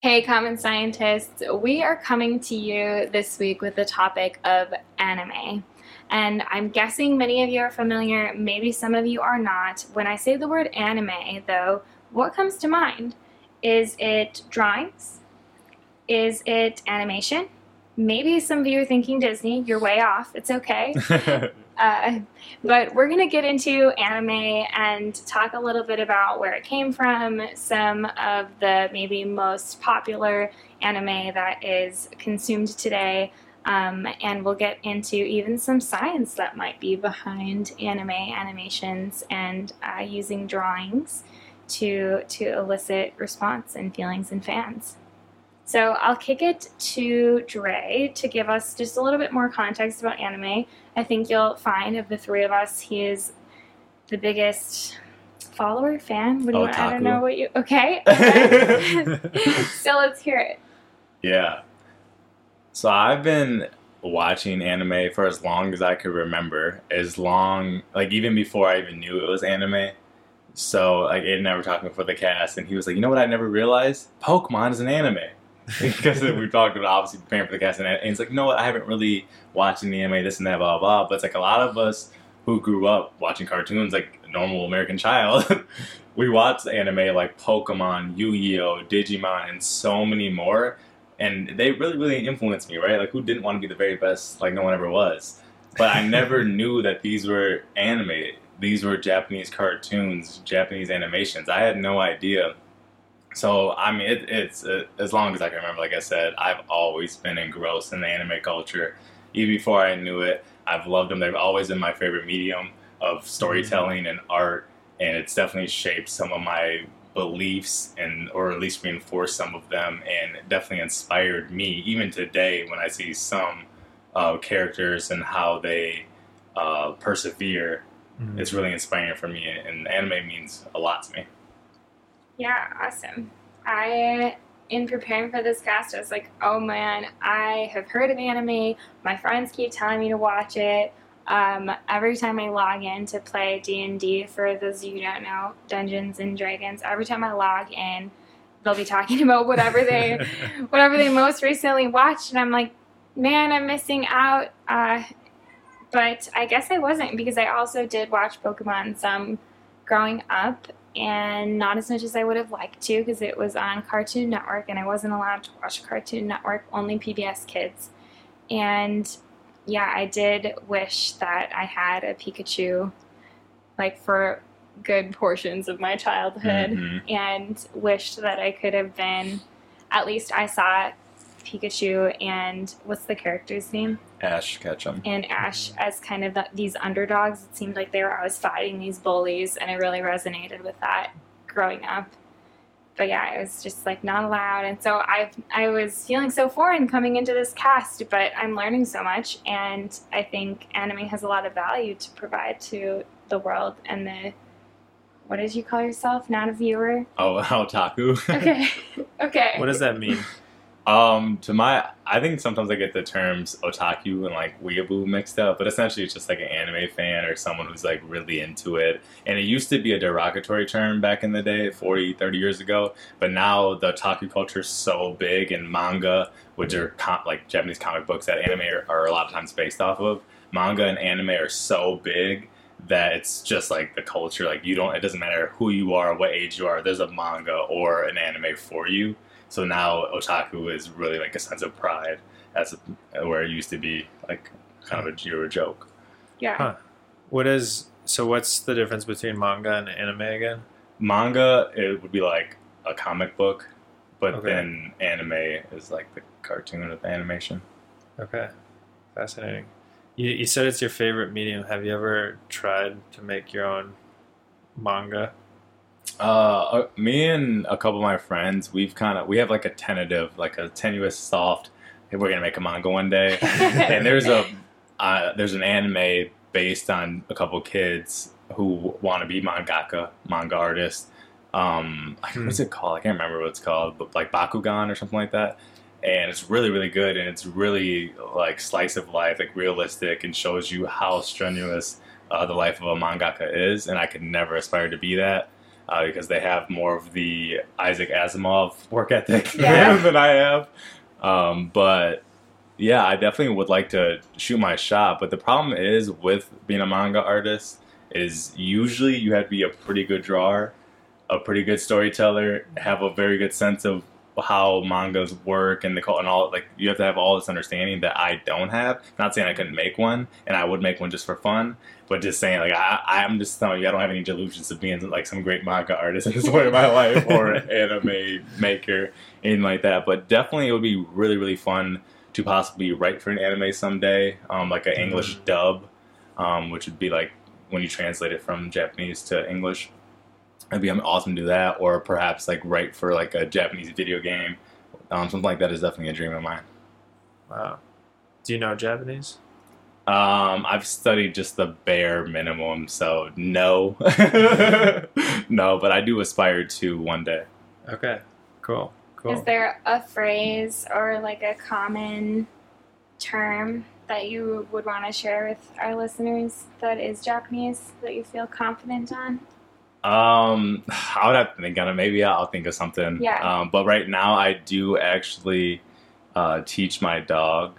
Hey, common scientists, we are coming to you this week with the topic of anime. And I'm guessing many of you are familiar, maybe some of you are not. When I say the word anime, though, what comes to mind? Is it drawings? Is it animation? Maybe some of you are thinking Disney. You're way off. It's okay. Uh, but we're going to get into anime and talk a little bit about where it came from, some of the maybe most popular anime that is consumed today, um, and we'll get into even some science that might be behind anime animations and uh, using drawings to to elicit response and feelings in fans. So I'll kick it to Dre to give us just a little bit more context about anime. I think you'll find of the three of us, he is the biggest follower, fan. What do you? I don't know what you. Okay. so let's hear it. Yeah. So I've been watching anime for as long as I could remember. As long, like even before I even knew it was anime. So like Aiden and I were talking before the cast, and he was like, "You know what? I never realized Pokemon is an anime." Because we talked about obviously preparing for the cast, and, it's like, no, what? I haven't really watched the anime, this and that, blah, blah, blah. But it's like a lot of us who grew up watching cartoons, like a normal American child, we watched anime like Pokemon, Yu Gi Oh!, Digimon, and so many more. And they really, really influenced me, right? Like, who didn't want to be the very best? Like, no one ever was. But I never knew that these were animated. These were Japanese cartoons, Japanese animations. I had no idea so I mean, it, it's uh, as long as I can remember. Like I said, I've always been engrossed in the anime culture. Even before I knew it, I've loved them. They've always been my favorite medium of storytelling and art, and it's definitely shaped some of my beliefs and or at least reinforced some of them, and definitely inspired me. Even today, when I see some uh, characters and how they uh, persevere, mm-hmm. it's really inspiring for me. And anime means a lot to me. Yeah, awesome. I, in preparing for this cast, I was like, oh man, I have heard of anime. My friends keep telling me to watch it. Um, every time I log in to play D&D, for those of you who don't know, Dungeons and Dragons, every time I log in, they'll be talking about whatever they, whatever they most recently watched, and I'm like, man, I'm missing out. Uh, but I guess I wasn't because I also did watch Pokemon some growing up, and not as much as I would have liked to because it was on Cartoon Network and I wasn't allowed to watch Cartoon Network, only PBS Kids. And yeah, I did wish that I had a Pikachu like for good portions of my childhood mm-hmm. and wished that I could have been at least I saw Pikachu and what's the character's name? Ash Ketchum. And Ash as kind of the, these underdogs. It seemed like they were always fighting these bullies, and I really resonated with that growing up. But yeah, it was just like not allowed, and so I I was feeling so foreign coming into this cast. But I'm learning so much, and I think anime has a lot of value to provide to the world and the what did you call yourself? Not a viewer. Oh, otaku. okay. Okay. What does that mean? Um, to my, I think sometimes I get the terms otaku and like weeaboo mixed up, but essentially it's just like an anime fan or someone who's like really into it. And it used to be a derogatory term back in the day, 40, 30 years ago, but now the otaku culture is so big and manga, which are com- like Japanese comic books that anime are, are a lot of times based off of. Manga and anime are so big that it's just like the culture. Like you don't, it doesn't matter who you are, what age you are. There's a manga or an anime for you. So now otaku is really like a sense of pride, as where it used to be like kind of a, a joke. Yeah. Huh. What is so? What's the difference between manga and anime again? Manga it would be like a comic book, but okay. then anime is like the cartoon with animation. Okay, fascinating. You, you said it's your favorite medium. Have you ever tried to make your own manga? Uh, uh, me and a couple of my friends, we've kind of we have like a tentative, like a tenuous, soft. Hey, we're gonna make a manga one day, and there's a uh, there's an anime based on a couple kids who want to be mangaka, manga artists. Um, hmm. what's it called? I can't remember what it's called, but like Bakugan or something like that. And it's really, really good, and it's really like slice of life, like realistic, and shows you how strenuous uh, the life of a mangaka is. And I could never aspire to be that uh, because they have more of the Isaac Asimov work ethic Yeah. than I have. Um, but yeah, I definitely would like to shoot my shot. But the problem is with being a manga artist is usually you have to be a pretty good drawer, a pretty good storyteller, have a very good sense of how mangas work and the cult and all like you have to have all this understanding that I don't have. Not saying I couldn't make one and I would make one just for fun, but just saying like I I'm just telling you I don't have any delusions of being like some great manga artist at this point in my life or anime maker, anything like that. But definitely it would be really, really fun to possibly write for an anime someday, um, like an English Mhm. dub, um, which would be like when you translate it from Japanese to English. It'd be awesome to do that, or perhaps like write for like a Japanese video game. Um, something like that is definitely a dream of mine. Wow. Do you know Japanese? Um, I've studied just the bare minimum, so no, no, but I do aspire to one day. Okay. Cool. Cool. Is there a phrase or like a common term that you would want to share with our listeners that is Japanese that you feel confident on? Um, I would have to think on it. Maybe I'll think of something. Yeah. Um, but right now, I do actually uh, teach my dog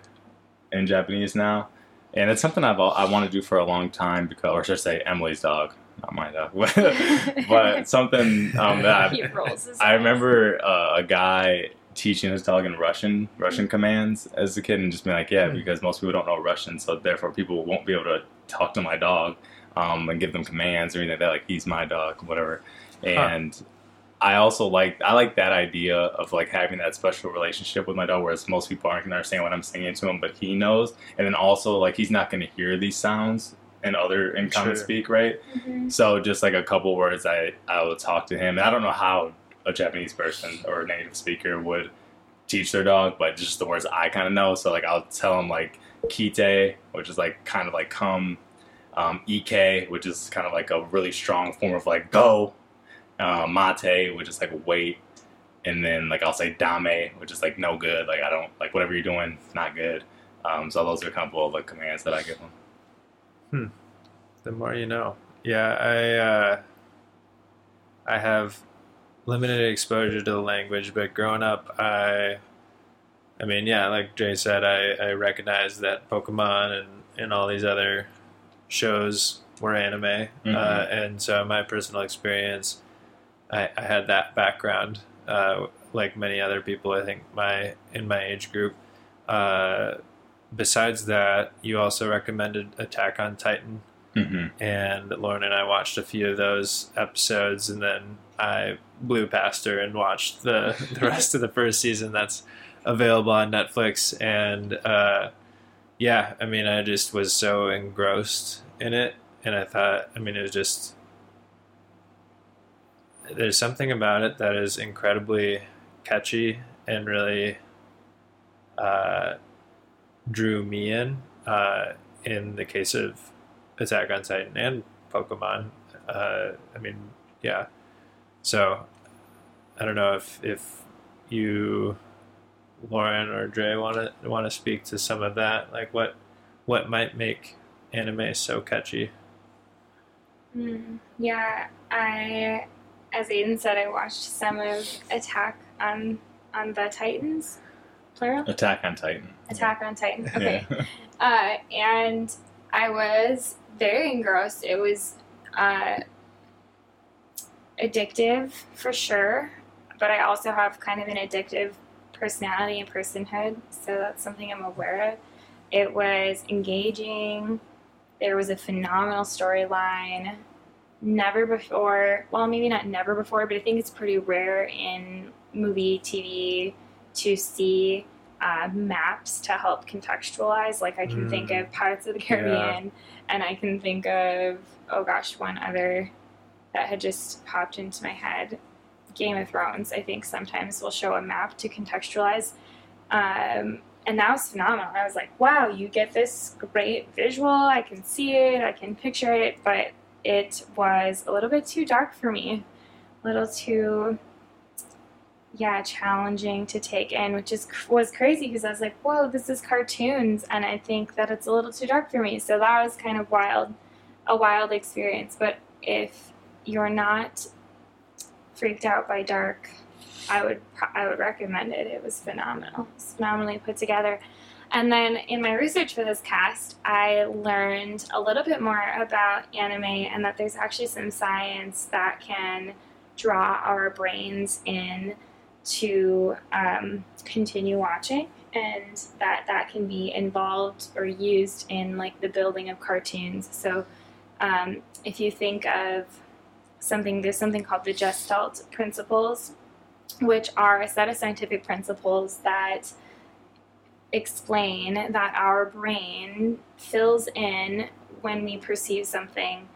in Japanese now, and it's something I've I want to do for a long time because, or should I say, Emily's dog, not my dog, but something um, that I've, rolls his I remember uh, a guy teaching his dog in Russian, Russian commands as a kid, and just being like, yeah, Hmm. because most people don't know Russian, so therefore people won't be able to talk to my dog um, and give them commands or anything like that. Like he's my dog, whatever. And I also like I like that idea of like having that special relationship with my dog, whereas most people aren't gonna understand what I'm saying to him, but he knows. And then also like he's not gonna hear these sounds and other in common Sure. speak, right? Mhm. So just like a couple words, I I will talk to him. And I don't know how a Japanese person or a native speaker would teach their dog, but just the words I kind of know. So like I'll tell him like kite, which is like kind of like come, um, ik, which is kind of like a really strong form of like go, uh, mate, which is like wait, and then like I'll say dame, which is like no good. Like I don't like whatever you're doing, not good. Um, so those are kind of the commands that I give them. The more you know. Yeah, I uh, I have limited exposure to the language, but growing up, I, I mean, yeah, like Jay said, I, I recognize that Pokemon and, and all these other shows were anime, Mhm. uh, and so my personal experience, I, I had that background, uh, like many other people, I think my in my age group. Uh, besides that, you also recommended Attack on Titan hmm and Lauren and I watched a few of those episodes, and then I blew past her and watched the the rest of the first season. That's available on Netflix, and uh, yeah, I mean, I just was so engrossed in it, and I thought, I mean, it was just there's something about it that is incredibly catchy and really uh, drew me in. Uh, in the case of Attack on Titan and Pokemon. Uh, I mean, yeah. So I don't know if if you, Lauren or Dre, want to want to speak to some of that. Like what what might make anime so catchy? Mm, yeah, I, as Aiden said, I watched some of Attack on on the Titans, plural. Attack on Titan. Attack on Titan. Okay. Yeah. Uh, and I was very engrossed. It was uh, addictive for sure, but I also have kind of an addictive personality and personhood, so that's something I'm aware of. It was engaging. There was a phenomenal storyline. Never before, well, maybe not never before, but I think it's pretty rare in movie, TV to see uh, maps to help contextualize. Like I can Mm. think of Pirates of the Caribbean, and I can think of oh gosh, one other that had just popped into my head. Game of Thrones. I think sometimes will show a map to contextualize, um, and that was phenomenal. I was like, wow, you get this great visual. I can see it. I can picture it, but it was a little bit too dark for me. A little too yeah challenging to take in which is was crazy because i was like whoa this is cartoons and i think that it's a little too dark for me so that was kind of wild a wild experience but if you're not Freaked Out by Dark, I would I would recommend it. It was phenomenal. It's phenomenally put together. And then in my research for this cast, I learned a little bit more about anime and that there's actually some science that can draw our brains in to um, continue watching and that that can be involved or used in like the building of cartoons so um, if you think of something there's something called the gestalt principles which are a set of scientific principles that explain that our brain fills in when we perceive something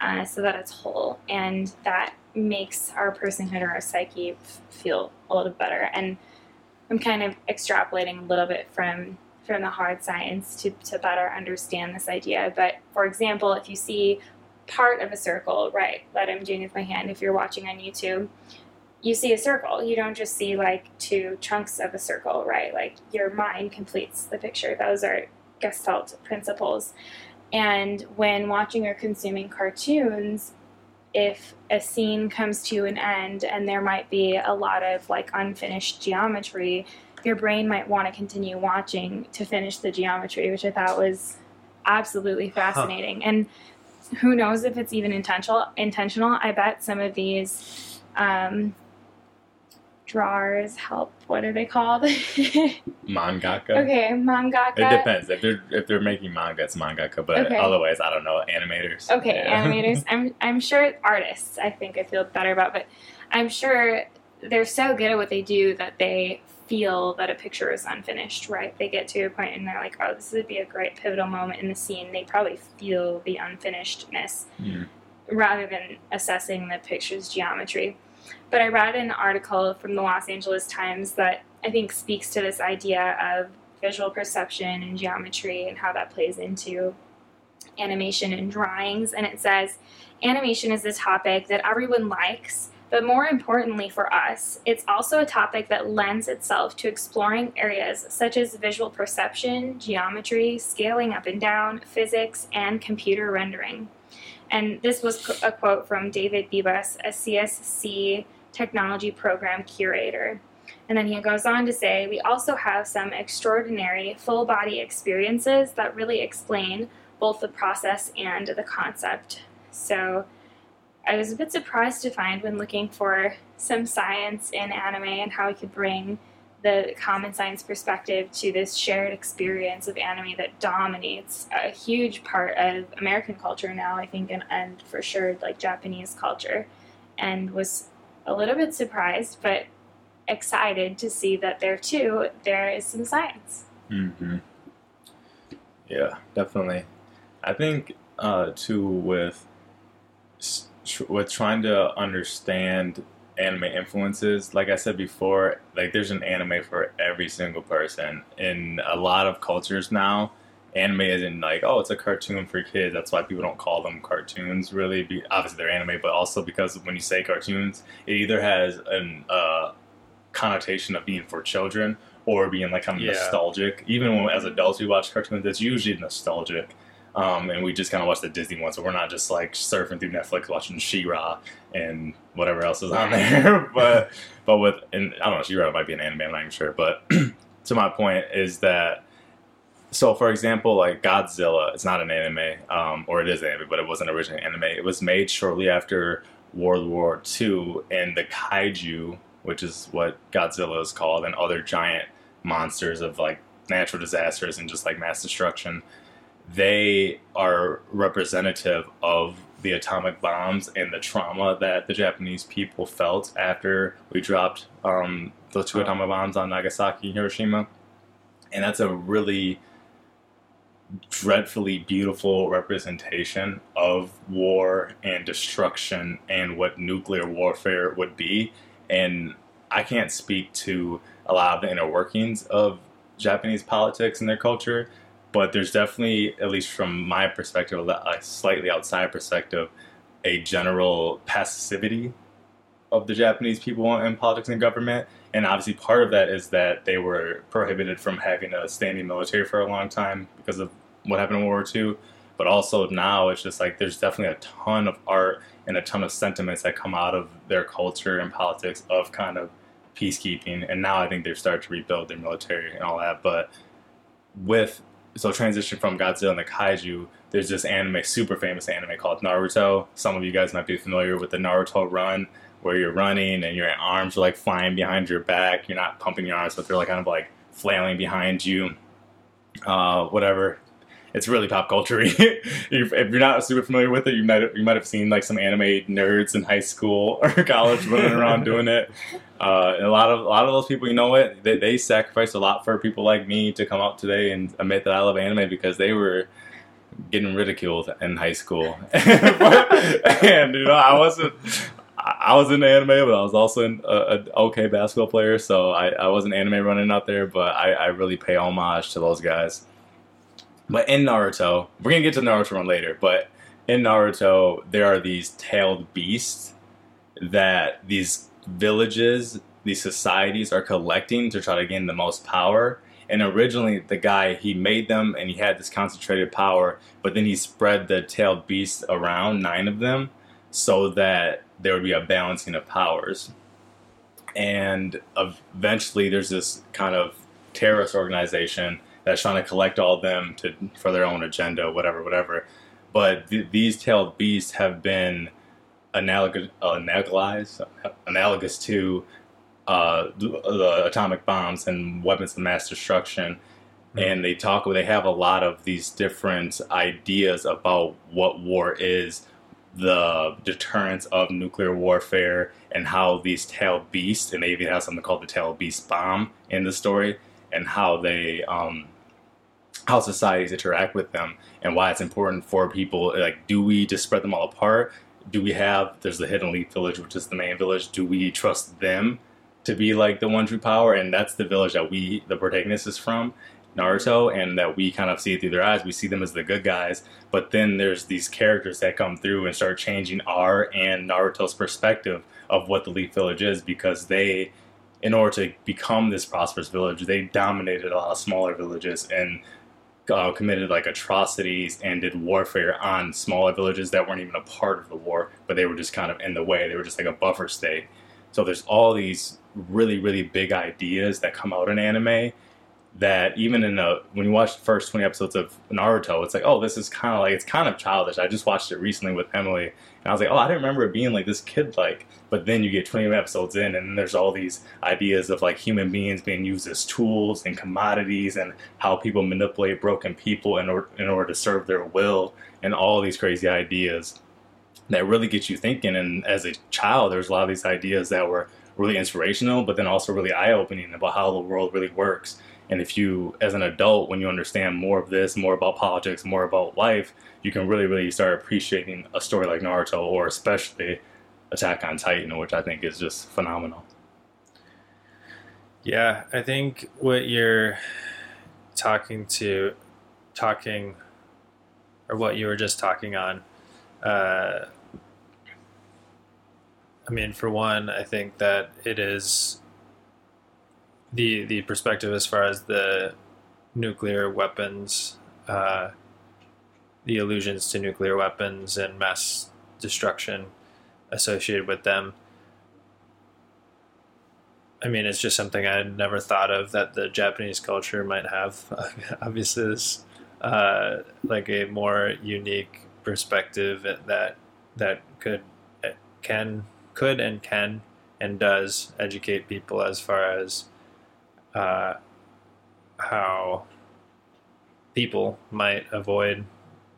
uh, so that it's whole and that makes our personhood or our psyche f- feel a little better. And i'm kind of extrapolating a little bit from from the hard science to, to better understand this idea but for example if you see part of a circle right that i'm doing with my hand if you're watching on youtube you see a circle. You don't just see like two chunks of a circle, right? Like your mind completes the picture. Those are Gestalt principles. And when watching or consuming cartoons, if a scene comes to an end and there might be a lot of like unfinished geometry, your brain might want to continue watching to finish the geometry, which I thought was absolutely fascinating. Huh. And who knows if it's even intentional? Intentional. I bet some of these um, drawers help. What are they called? mangaka. Okay, mangaka. It depends if they're if they're making manga, it's mangaka. But okay. otherwise, I don't know. Animators. Okay, yeah. animators. I'm I'm sure artists. I think I feel better about, but I'm sure they're so good at what they do that they feel that a picture is unfinished. Right? They get to a point and they're like, "Oh, this would be a great pivotal moment in the scene." They probably feel the unfinishedness. Rather than assessing the picture's geometry. But I read an article from the Los Angeles Times that I think speaks to this idea of visual perception and geometry and how that plays into animation and drawings. And it says animation is a topic that everyone likes, but more importantly for us, it's also a topic that lends itself to exploring areas such as visual perception, geometry, scaling up and down, physics, and computer rendering. And this was a quote from David Bibas, a CSC technology program curator. And then he goes on to say, we also have some extraordinary full body experiences that really explain both the process and the concept. So I was a bit surprised to find when looking for some science in anime and how we could bring the common science perspective to this shared experience of anime that dominates a huge part of American culture now, I think, and, and for sure like Japanese culture. And was a little bit surprised, but excited to see that there too there is some science. Mm-hmm. Yeah, definitely. I think uh, too with with trying to understand anime influences. Like I said before, like there's an anime for every single person. In a lot of cultures now, anime isn't like, oh, it's a cartoon for kids. That's why people don't call them cartoons, really. Be, obviously, they're anime, but also because when you say cartoons, it either has an uh, connotation of being for children or being like kind of yeah. nostalgic. Even when as adults we watch cartoons, it's usually nostalgic. Um, and we just kind of watch the Disney ones, so we're not just like surfing through Netflix watching She-Ra and whatever else is on there. but but with and I don't know, She-Ra might be an anime, I'm not even sure. But to my point is that so for example, like Godzilla, it's not an anime, um, or it is anime, but it wasn't originally anime. It was made shortly after World War II, and the kaiju, which is what Godzilla is called, and other giant monsters of like natural disasters and just like mass destruction they are representative of the atomic bombs and the trauma that the Japanese people felt after we dropped um, the two atomic bombs on Nagasaki and Hiroshima. And that's a really dreadfully beautiful representation of war and destruction and what nuclear warfare would be. And I can't speak to a lot of the inner workings of Japanese politics and their culture, but there's definitely, at least from my perspective, a slightly outside perspective, a general passivity of the Japanese people in politics and government. And obviously, part of that is that they were prohibited from having a standing military for a long time because of what happened in World War II. but also now it's just like there's definitely a ton of art and a ton of sentiments that come out of their culture and politics of kind of peacekeeping. And now I think they've started to rebuild their military and all that. But with so transition from Godzilla and the kaiju, there's this anime, super famous anime called Naruto. Some of you guys might be familiar with the Naruto run, where you're running and your arms are like flying behind your back. You're not pumping your arms, but they're like kind of like flailing behind you. Uh, whatever it's really pop culture. if you're not super familiar with it, you might have, you might have seen like some anime nerds in high school or college running around doing it. Uh, a lot of a lot of those people, you know what, they, they sacrificed a lot for people like me to come out today and admit that I love anime because they were getting ridiculed in high school. and you know, I wasn't. I was in anime, but I was also an okay basketball player, so I, I wasn't anime running out there. But I, I really pay homage to those guys. But in Naruto, we're gonna get to Naruto Run later, but in Naruto, there are these tailed beasts that these villages, these societies are collecting to try to gain the most power. And originally, the guy he made them and he had this concentrated power, but then he spread the tailed beasts around, nine of them, so that there would be a balancing of powers. And eventually, there's this kind of terrorist organization that's trying to collect all of them to for their own agenda, whatever, whatever. But th- these tailed beasts have been analogous, analogous, analogous to uh, the atomic bombs and weapons of mass destruction. Mm-hmm. And they talk, they have a lot of these different ideas about what war is, the deterrence of nuclear warfare, and how these tailed beasts, and they even have something called the tailed beast bomb in the story, and how they um, how societies interact with them and why it's important for people like do we just spread them all apart? Do we have there's the hidden leaf village which is the main village. Do we trust them to be like the one true power? And that's the village that we the protagonist is from naruto and that we kind of see through their eyes. We see them as the good guys but then there's these characters that come through and start changing our and naruto's perspective of what the leaf village is because they in order to become this prosperous village they dominated a lot of smaller villages and uh, committed like atrocities and did warfare on smaller villages that weren't even a part of the war, but they were just kind of in the way. They were just like a buffer state. So there's all these really, really big ideas that come out in anime that even in the when you watch the first 20 episodes of Naruto, it's like, oh, this is kind of like it's kind of childish. I just watched it recently with Emily, and I was like, oh, I didn't remember it being like this kid like. But then you get 20 episodes in, and there's all these ideas of like human beings being used as tools and commodities, and how people manipulate broken people in order in order to serve their will, and all these crazy ideas that really get you thinking. And as a child, there's a lot of these ideas that were really inspirational, but then also really eye opening about how the world really works and if you, as an adult, when you understand more of this, more about politics, more about life, you can really, really start appreciating a story like Naruto or especially Attack on Titan, which I think is just phenomenal. Yeah, I think what you're talking to, talking, or what you were just talking on, uh, I mean, for one, I think that it is the the perspective as far as the nuclear weapons, uh, the allusions to nuclear weapons and mass destruction associated with them. I mean, it's just something I had never thought of that the Japanese culture might have. Obviously, this uh, like a more unique perspective that that could can could and can and does educate people as far as uh, how people might avoid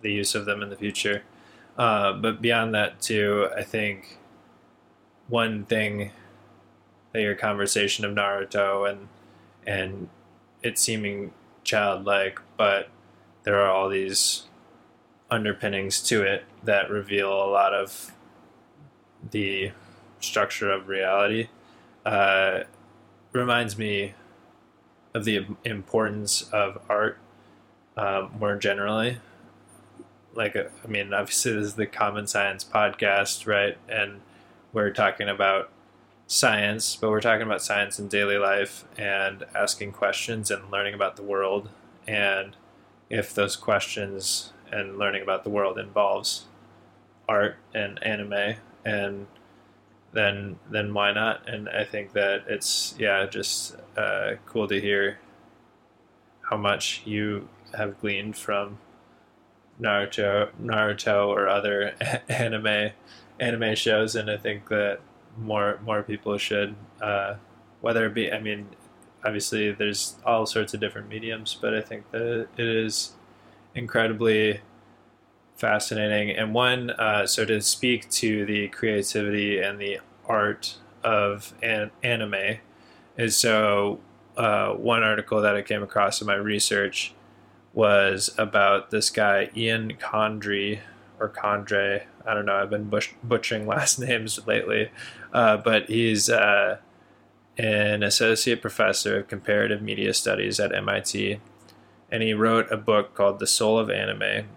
the use of them in the future. Uh, but beyond that, too, I think one thing that your conversation of Naruto and and it seeming childlike, but there are all these underpinnings to it that reveal a lot of the structure of reality. Uh, reminds me of the importance of art um, more generally. Like, uh, I mean, obviously, this is the Common Science podcast, right? And we're talking about science, but we're talking about science in daily life and asking questions and learning about the world. And if those questions and learning about the world involves art and anime and then then why not and i think that it's yeah just uh, cool to hear how much you have gleaned from naruto naruto or other anime anime shows and i think that more more people should uh, whether it be i mean obviously there's all sorts of different mediums but i think that it is incredibly fascinating. And one, uh, so to speak to the creativity and the art of an- anime, And so uh, one article that I came across in my research was about this guy Ian Condry or Condre. I don't know. I've been butchering last names lately, uh, but he's uh, an associate professor of comparative media studies at MIT, and he wrote a book called The Soul of Anime,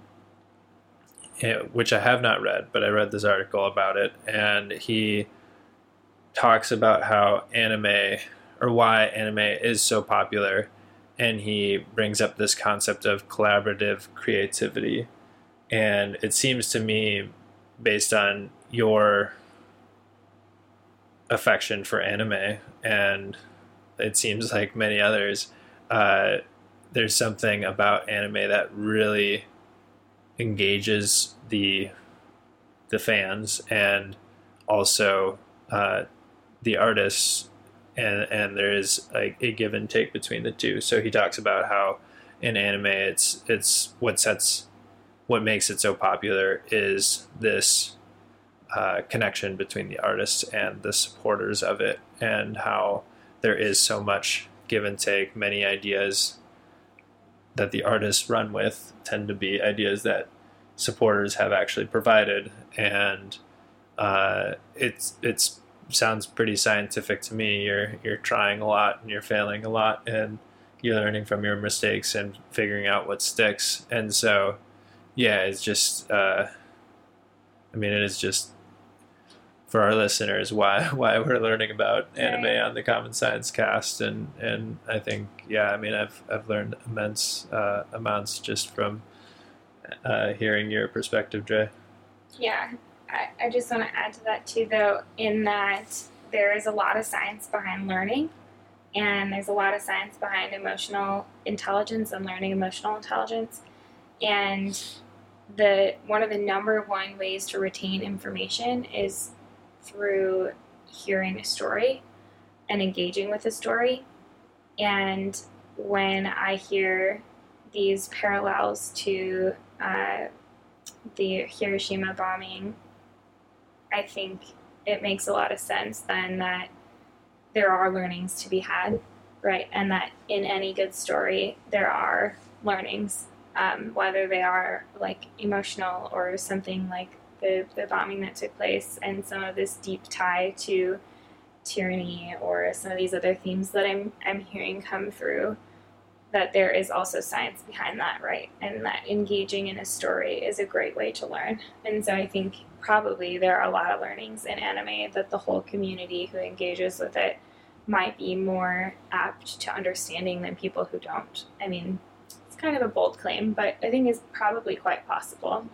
eh, which I have not read, but I read this article about it, and he talks about how anime or why anime is so popular, and he brings up this concept of collaborative creativity, and it seems to me, based on your affection for anime, and it seems like many others, uh, there's something about anime that really engages the the fans and also uh, the artists and and there is a, a give and take between the two. So he talks about how in anime it's it's what sets what makes it so popular is this uh, connection between the artists and the supporters of it and how there is so much give and take. Many ideas that the artists run with tend to be ideas that supporters have actually provided, and uh, it's it's sounds pretty scientific to me. You're you're trying a lot and you're failing a lot, and you're learning from your mistakes and figuring out what sticks. And so, yeah, it's just. Uh, I mean, it is just for our listeners why why we're learning about anime Right. on the Common Science Cast, and and I think yeah, I mean I've I've learned immense uh, amounts just from uh, hearing your perspective, Dre. Yeah, I, I just want to add to that too, though, in that there is a lot of science behind learning, and there's a lot of science behind emotional intelligence and learning emotional intelligence. And the one of the number one ways to retain information is through hearing a story and engaging with a story. And when I hear these parallels to uh, the Hiroshima bombing, I think it makes a lot of sense then that there are learnings to be had, right? And that in any good story, there are learnings, um, whether they are like emotional or something like the, the bombing that took place and some of this deep tie to tyranny or some of these other themes that I'm, I'm hearing come through that there is also science behind that, right? And that engaging in a story is a great way to learn. And so I think probably there are a lot of learnings in anime that the whole community who engages with it might be more apt to understanding than people who don't. I mean, it's kind of a bold claim, but I think it's probably quite possible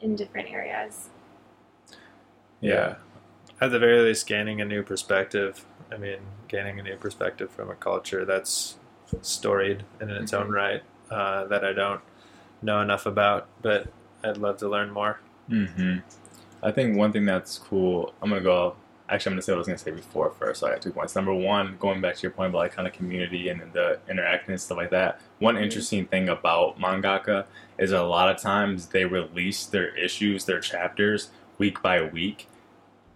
in different areas. Yeah. At the very least, gaining a new perspective. I mean, gaining a new perspective from a culture that's storied in its own right uh, that I don't know enough about, but I'd love to learn more. Hmm I think one thing that's cool. I'm gonna go. Actually, I'm gonna say what I was gonna say before first. So I got two points. Number one, going back to your point about like kind of community and the interacting and stuff like that. One interesting thing about mangaka is a lot of times they release their issues, their chapters week by week.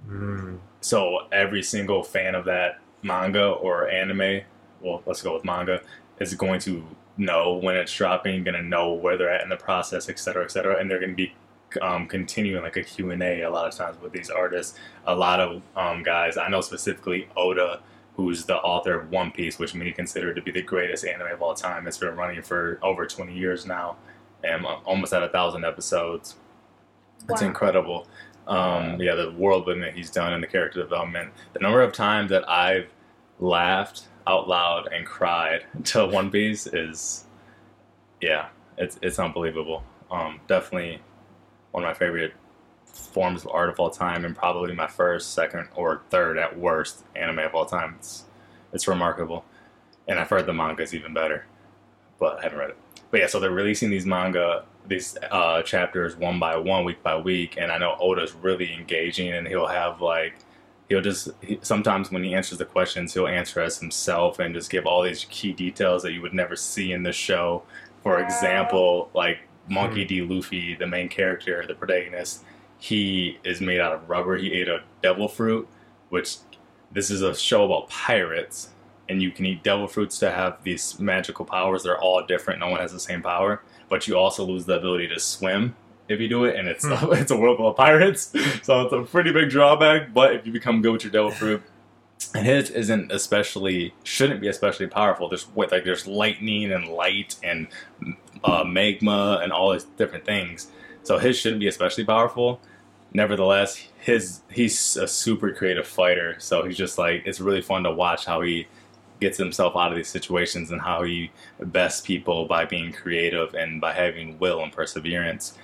Mm. So every single fan of that manga or anime, well, let's go with manga, is going to know when it's dropping, going to know where they're at in the process, et cetera, et cetera, and they're going to be um, continuing like a Q&A a lot of times with these artists. A lot of um, guys, I know specifically Oda, who's the author of One Piece, which many consider to be the greatest anime of all time. It's been running for over 20 years now and uh, almost at a thousand episodes. It's Wow. incredible. Um, yeah, the world building that he's done and the character development. The number of times that I've laughed out loud and cried to One Piece is, yeah, it's it's unbelievable. Um, definitely one of my favorite forms of art of all time, and probably my first, second, or third at worst anime of all time. It's it's remarkable, and I've heard the manga is even better, but I haven't read it. But yeah, so they're releasing these manga, these uh, chapters one by one, week by week, and I know Oda's really engaging, and he'll have like he'll just he, sometimes when he answers the questions, he'll answer as himself and just give all these key details that you would never see in the show. For example, like Monkey Hmm. D. Luffy, the main character, the protagonist, he is made out of rubber. He ate a devil fruit, which this is a show about pirates, and you can eat devil fruits to have these magical powers. They're all different. No one has the same power, but you also lose the ability to swim if you do it, and it's Hmm. it's a world full of pirates, so it's a pretty big drawback. But if you become good with your devil fruit, and his isn't especially shouldn't be especially powerful. There's what like there's lightning and light and uh, magma and all these different things. So his shouldn't be especially powerful. Nevertheless, his he's a super creative fighter. So he's just like it's really fun to watch how he gets himself out of these situations and how he bests people by being creative and by having will and perseverance.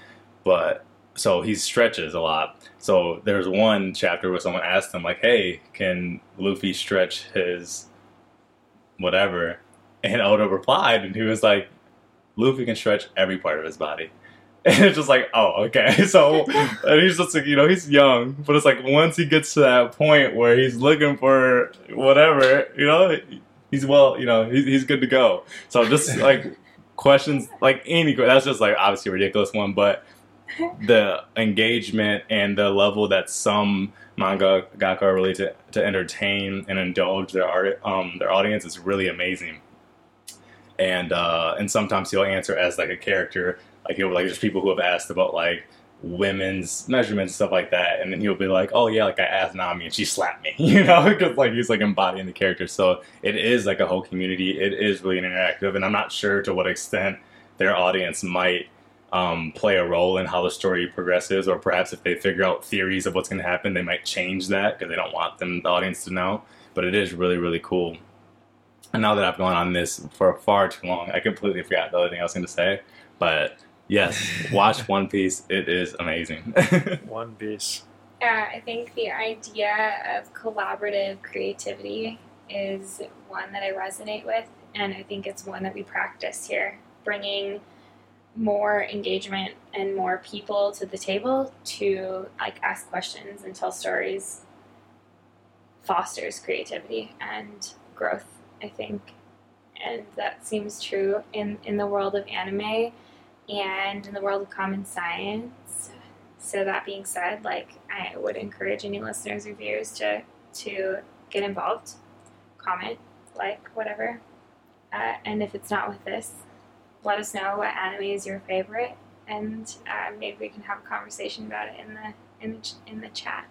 But so he stretches a lot. So there's one chapter where someone asked him like, "Hey, can Luffy stretch his whatever?" And Oda replied, and he was like, "Luffy can stretch every part of his body." And it's just like, oh, okay. So and he's just like, you know, he's young, but it's like once he gets to that point where he's looking for whatever, you know, he's well, you know, he's, he's good to go. So just like questions, like any, that's just like obviously a ridiculous one, but the engagement and the level that some manga gaka are really to, to entertain and indulge their art, um, their audience is really amazing. And uh, and sometimes he'll answer as like a character, like he'll like there's people who have asked about like women's measurements stuff like that, and then he'll be like, oh yeah, like I asked Nami and she slapped me, you know, because like he's like embodying the character. So it is like a whole community. It is really interactive, and I'm not sure to what extent their audience might um, play a role in how the story progresses, or perhaps if they figure out theories of what's going to happen, they might change that because they don't want them the audience to know. But it is really really cool. And now that I've gone on this for far too long, I completely forgot the other thing I was going to say. But yes, watch One Piece. It is amazing. One Piece. Yeah, I think the idea of collaborative creativity is one that I resonate with, and I think it's one that we practice here, bringing more engagement and more people to the table to like ask questions and tell stories fosters creativity and growth, I think. And that seems true in, in the world of anime and in the world of common science. So that being said, like I would encourage any listeners or viewers to to get involved, comment, like whatever, uh, and if it's not with this, let us know what anime is your favorite, and uh, maybe we can have a conversation about it in the in the in the chat.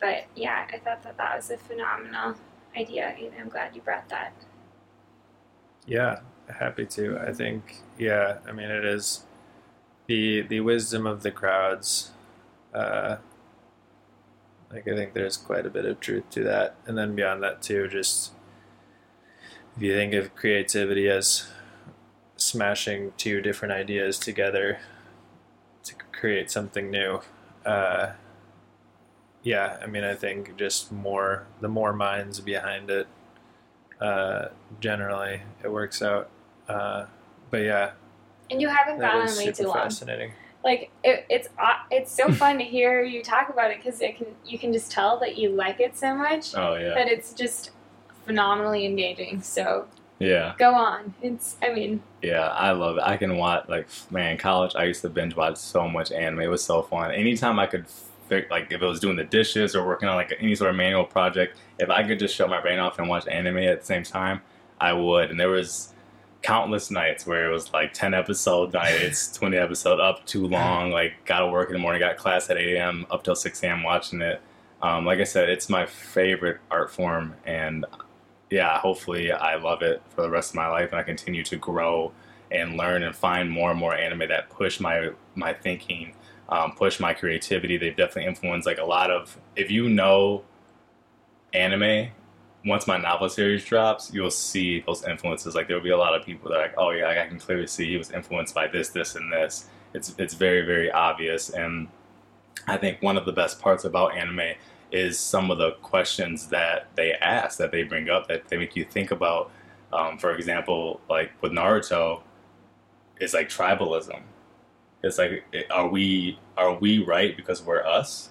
But yeah, I thought that that was a phenomenal idea, and I'm glad you brought that. Yeah, happy to. I think yeah, I mean it is the the wisdom of the crowds. Uh, like I think there's quite a bit of truth to that, and then beyond that too, just if you think of creativity as smashing two different ideas together to create something new. Uh, yeah, I mean, I think just more the more minds behind it, uh, generally it works out. Uh, but yeah, And you haven't that gone on way too long. fascinating. like it, it's it's so fun to hear you talk about it because it can you can just tell that you like it so much oh yeah, that it's just phenomenally engaging. So yeah, go on. It's I mean yeah. I love it. I can watch like man. College, I used to binge watch so much anime. It was so fun. Anytime I could. Like if it was doing the dishes or working on like any sort of manual project, if I could just shut my brain off and watch anime at the same time, I would. And there was countless nights where it was like 10 episode nights, 20 episode up too long, like got to work in the morning, got class at 8 a.m. up till 6 a.m. watching it. Um, like I said, it's my favorite art form, and yeah, hopefully I love it for the rest of my life, and I continue to grow and learn and find more and more anime that push my my thinking, um, push my creativity. They've definitely influenced like a lot of. If you know anime, once my novel series drops, you'll see those influences. Like there'll be a lot of people that are like, oh yeah, I can clearly see he was influenced by this, this, and this. It's it's very very obvious, and I think one of the best parts about anime is some of the questions that they ask that they bring up that they make you think about. Um, for example, like with Naruto, it's like tribalism. It's like, are we are we right because we're us?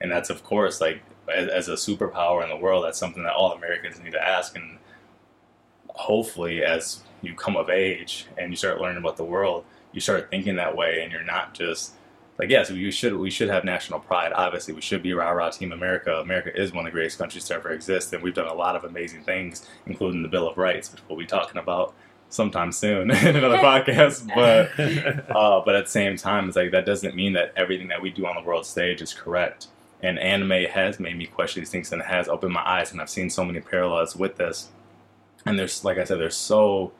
And that's of course like as, as a superpower in the world, that's something that all Americans need to ask. And hopefully, as you come of age and you start learning about the world, you start thinking that way, and you're not just like yes, we should we should have national pride. Obviously, we should be rah rah Team America. America is one of the greatest countries to ever exist, and we've done a lot of amazing things, including the Bill of Rights, which we'll be talking about sometime soon in another podcast. But uh, but at the same time, it's like that doesn't mean that everything that we do on the world stage is correct. And anime has made me question these things and has opened my eyes and i've seen so many parallels with this. And there's like i said there's so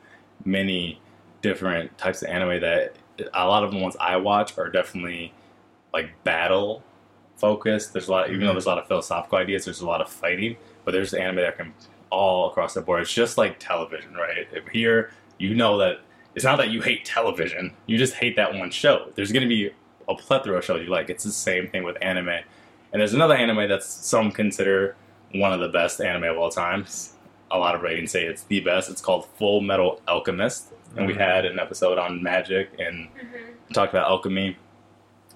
many different types of anime that a lot of the ones i watch are definitely like battle focused. There's a lot even though there's a lot of philosophical ideas there's a lot of fighting but there's anime that can all across the board. It's just like television right? If here you know that it's not that you hate television you just hate that one show there's going to be a plethora of shows you like it's the same thing with anime and there's another anime that some consider one of the best anime of all time. A lot of ratings say it's the best. It's called Full Metal Alchemist. And we Mhm. had an episode on magic and talked about alchemy.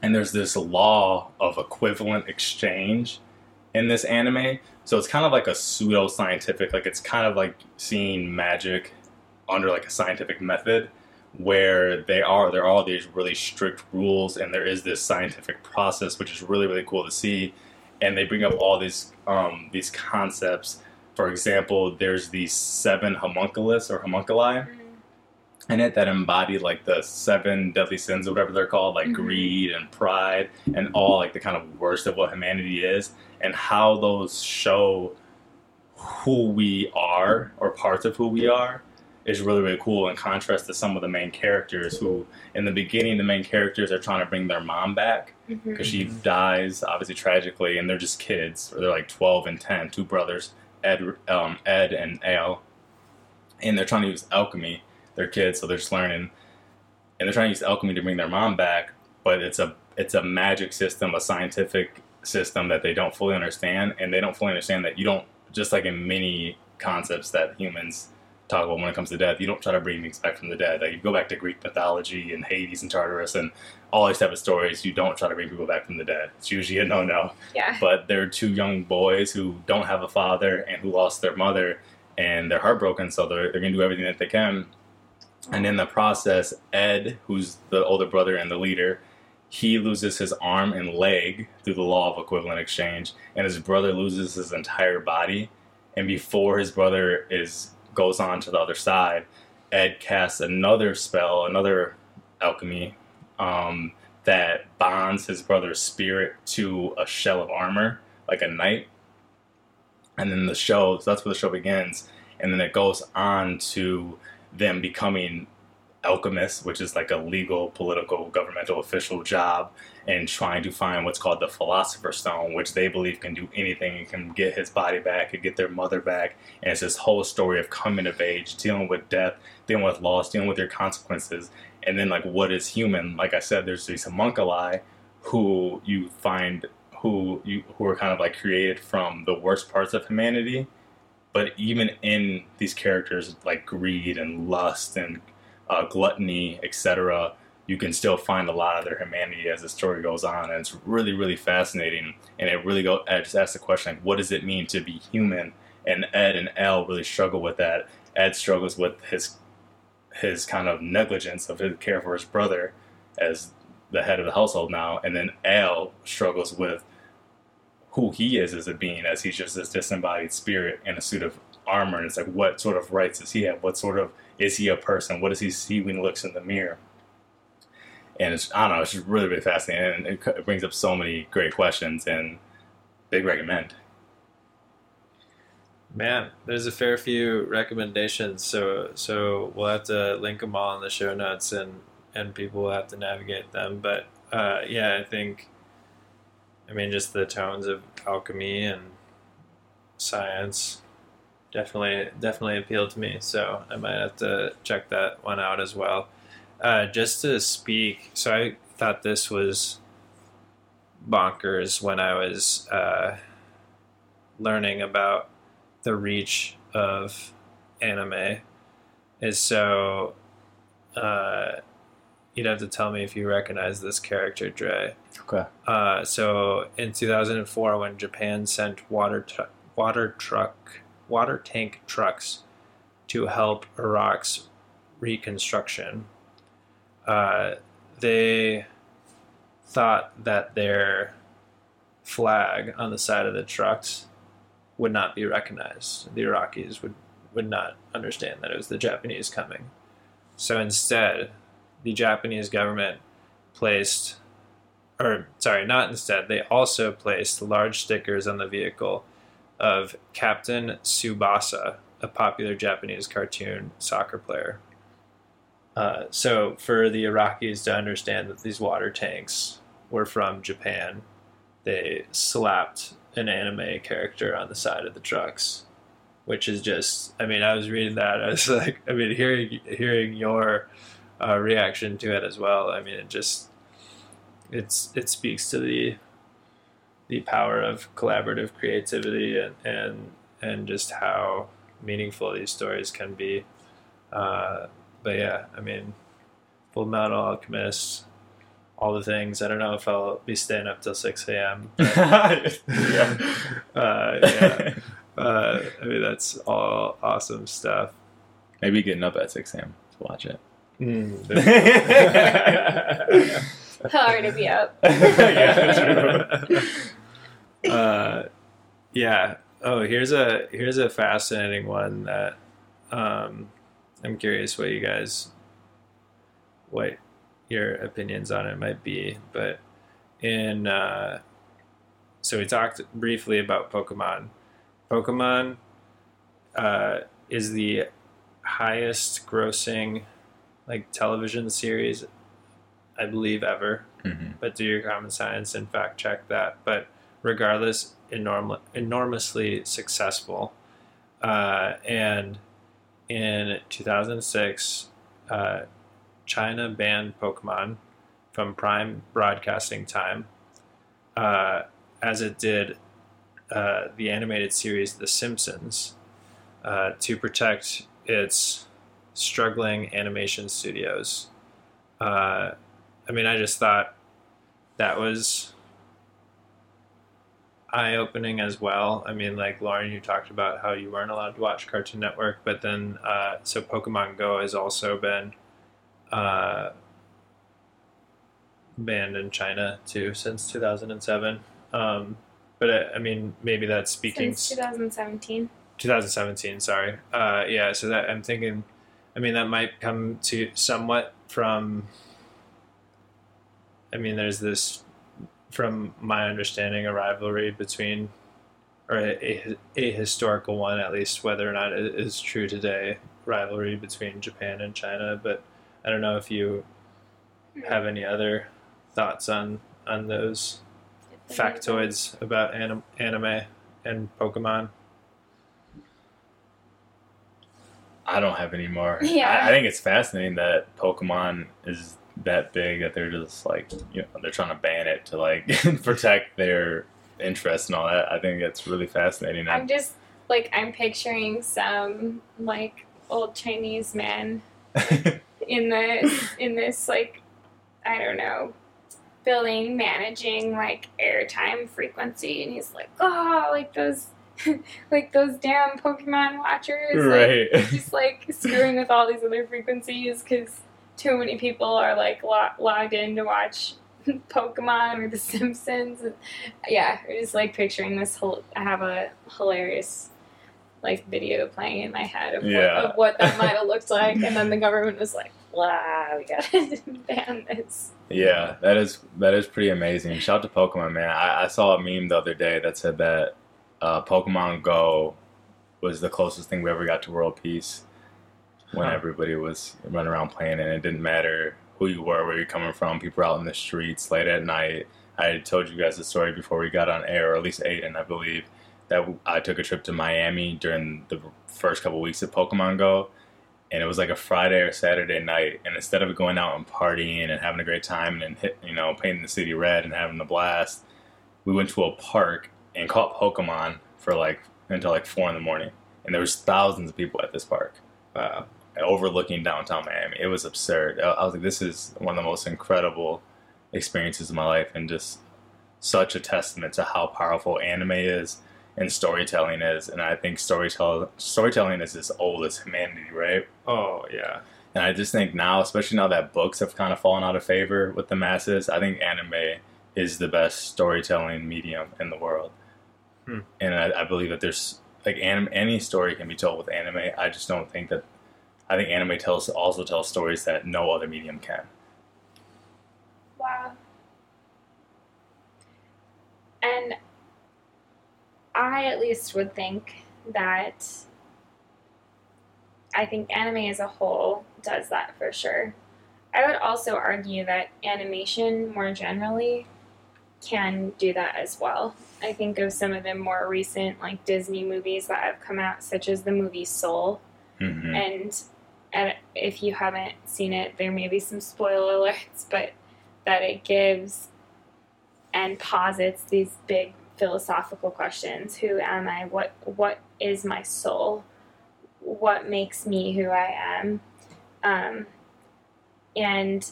And there's this law of equivalent exchange in this anime. So it's kind of like a pseudo scientific, like it's kind of like seeing magic under like a scientific method where they are there are all these really strict rules and there is this scientific process which is really really cool to see. And they bring up all these um, these concepts. For example there's these seven homunculus or homunculi in it that embody like the seven deadly sins or whatever they're called like Mhm. greed and pride and all like the kind of worst of what humanity is and how those show who we are or parts of who we are is really really cool in contrast to some of the main characters who in the beginning the main characters are trying to bring their mom back Mm-hmm. because she Mhm. dies obviously tragically and they're just kids or they're like 12 and 10 two brothers ed um, ed and al and they're trying to use alchemy they're kids so they're just learning and they're trying to use alchemy to bring their mom back but it's a it's a magic system a scientific system that they don't fully understand and they don't fully understand that you don't just like in many concepts that humans talk about when it comes to death. You don't try to bring things back from the dead. Like you go back to greek mythology and hades and tartarus and all these type of stories you don't try to bring people back from the dead. It's usually a no-no. Yeah. but they're two young boys who don't have a father and who lost their mother and they're heartbroken so they're, they're going to do everything that they can. And in the process ed who's the older brother and the leader he loses his arm and leg through the law of equivalent exchange and his brother loses his entire body. And before his brother is goes on to the other side ed casts another spell another alchemy um, that bonds his brother's spirit to a shell of armor, like a knight. And then the show, so that's where the show begins. And then it goes on to them becoming alchemists, which is like a legal, political, governmental official job, and trying to find what's called the Philosopher's Stone, which they believe can do anything and can get his body back, and get their mother back. And it's this whole story of coming of age, dealing with death, dealing with loss, dealing with your consequences, and then like what is human? Like i said there's these homunculi who you find who you who are kind of like created from the worst parts of humanity. But even in these characters like greed and lust and uh, gluttony etc you can still find a lot of their humanity as the story goes on and it's really really fascinating and it really go I just ask the question like what does it mean to be human and ed and al really struggle with that ed struggles with his his kind of negligence of his care for his brother as the head of the household now, and then Al struggles with who he is as a being, as he's just this disembodied spirit in a suit of armor. And it's like, what sort of rights does he have? What sort of is he a person? What does he see when he looks in the mirror? And it's, I don't know, it's just really, really fascinating, and it, it brings up so many great questions, and big recommend. Man, there's a fair few recommendations, so so we'll have to link them all in the show notes, and and people will have to navigate them. But uh, yeah, I think, I mean, just the tones of alchemy and science definitely definitely appealed to me. So I might have to check that one out as well. Uh, just to speak, so I thought this was bonkers when I was uh, learning about the reach of anime. Is so uh, you'd have to tell me if you recognize this character, Dre. Okay. Uh, so in 2004, when Japan sent water tr- water truck water tank trucks to help Iraq's reconstruction, uh, they thought that their flag on the side of the trucks would not be recognized. The Iraqis would would not understand that it was the Japanese coming. So instead, the Japanese government placed or sorry, not instead. They also placed large stickers on the vehicle of Captain Tsubasa, a popular Japanese cartoon soccer player. Uh, so, for the Iraqis to understand that these water tanks were from Japan, they slapped an anime character on the side of the trucks, which is just. I mean, I was reading that. I was like, I mean, hearing hearing your uh, reaction to it as well. I mean, it just it's it speaks to the the power of collaborative creativity and and and just how meaningful these stories can be. Uh, but yeah, I mean, Full Metal Alchemist, all the things. I don't know if I'll be staying up till six a.m. yeah. uh, yeah, uh, I mean that's all awesome stuff. Maybe getting up at 6 a.m. to watch it. Mm, He'll already be up. Yeah, true. uh, yeah. Oh, here's a here's a fascinating one that um, I'm curious what you guys what your opinions on it might be. But in uh, so we talked briefly about Pokemon. Pokemon uh, is the highest grossing like television series I believe ever. hmm But do your common science and fact check that. But regardless, enorm- enormously successful. Uh, and in 2006, uh, China banned Pokemon from prime broadcasting time, uh, as it did uh, the animated series The Simpsons, uh, to protect its struggling animation studios. Uh, I mean, I just thought that was eye opening as well. I mean, like Lauren, you talked about how you weren't allowed to watch Cartoon Network, but then uh, so Pokemon Go has also been uh, banned in China too since 2007. Um, but uh, I mean, maybe that's speaking Since 2017. 2017 sorry uh yeah so that i'm thinking i mean that might come to somewhat from i mean there's this from my understanding a rivalry between or a, a, a historical one at least whether or not it is true today rivalry between japan and china but i don't know if you have any other thoughts on on those factoids about anim- anime and pokemon I don't have any more. Yeah. I, I think it's fascinating that Pokemon is that big that they're just like, you know, they're trying to ban it to like protect their interests and all that. I think it's really fascinating. I'm just like I'm picturing some like old Chinese man in this in this like I don't know building managing like airtime frequency and he's like oh like those like those damn Pokemon watchers like, right. just like screwing with all these other frequencies because too many people are like lo- logged in to watch Pokemon or The Simpsons. And, yeah, I just like picturing this. Whole, I have a hilarious like video playing in my head of, Yeah. what, of what that might have looked like, and then the government was like, "Wow, we gotta ban this." Yeah, that is that is pretty amazing. Shout out to Pokemon, man. I, I saw a meme the other day that said that uh, Pokemon Go was the closest thing we ever got to world peace when Huh. everybody was running around playing and It didn't matter who you were, where you're coming from. People were out in the streets late at night. I had told you guys the story before we got on air, or at least Aiden, I believe, that I took a trip to Miami during the first couple weeks of Pokemon Go, and it was like a Friday or Saturday night. And instead of going out and partying and having a great time and hit, you know painting the city red and having a blast, we went to a park and caught Pokemon for like until like four in the morning, and there was thousands of people at this park. Uh, overlooking downtown Miami. It was absurd. I was like, this is one of the most incredible experiences of my life, and just such a testament to how powerful anime is and storytelling is. And I think storytelling storytelling is as old as humanity, right? Oh yeah. And I just think now, especially now that books have kind of fallen out of favor with the masses, I think anime is the best storytelling medium in the world. Hmm. And I, I believe that there's like anim- any story can be told with anime. I just don't think that. I think anime tells also tells stories that no other medium can. Wow. And I at least would think that I think anime as a whole does that for sure. I would also argue that animation more generally can do that as well. I think of some of the more recent like Disney movies that have come out such as the movie Soul hmm and and if you haven't seen it, there may be some spoiler alerts, but that it gives and posits these big philosophical questions: Who am I? What what is my soul? What makes me who I am? Um, and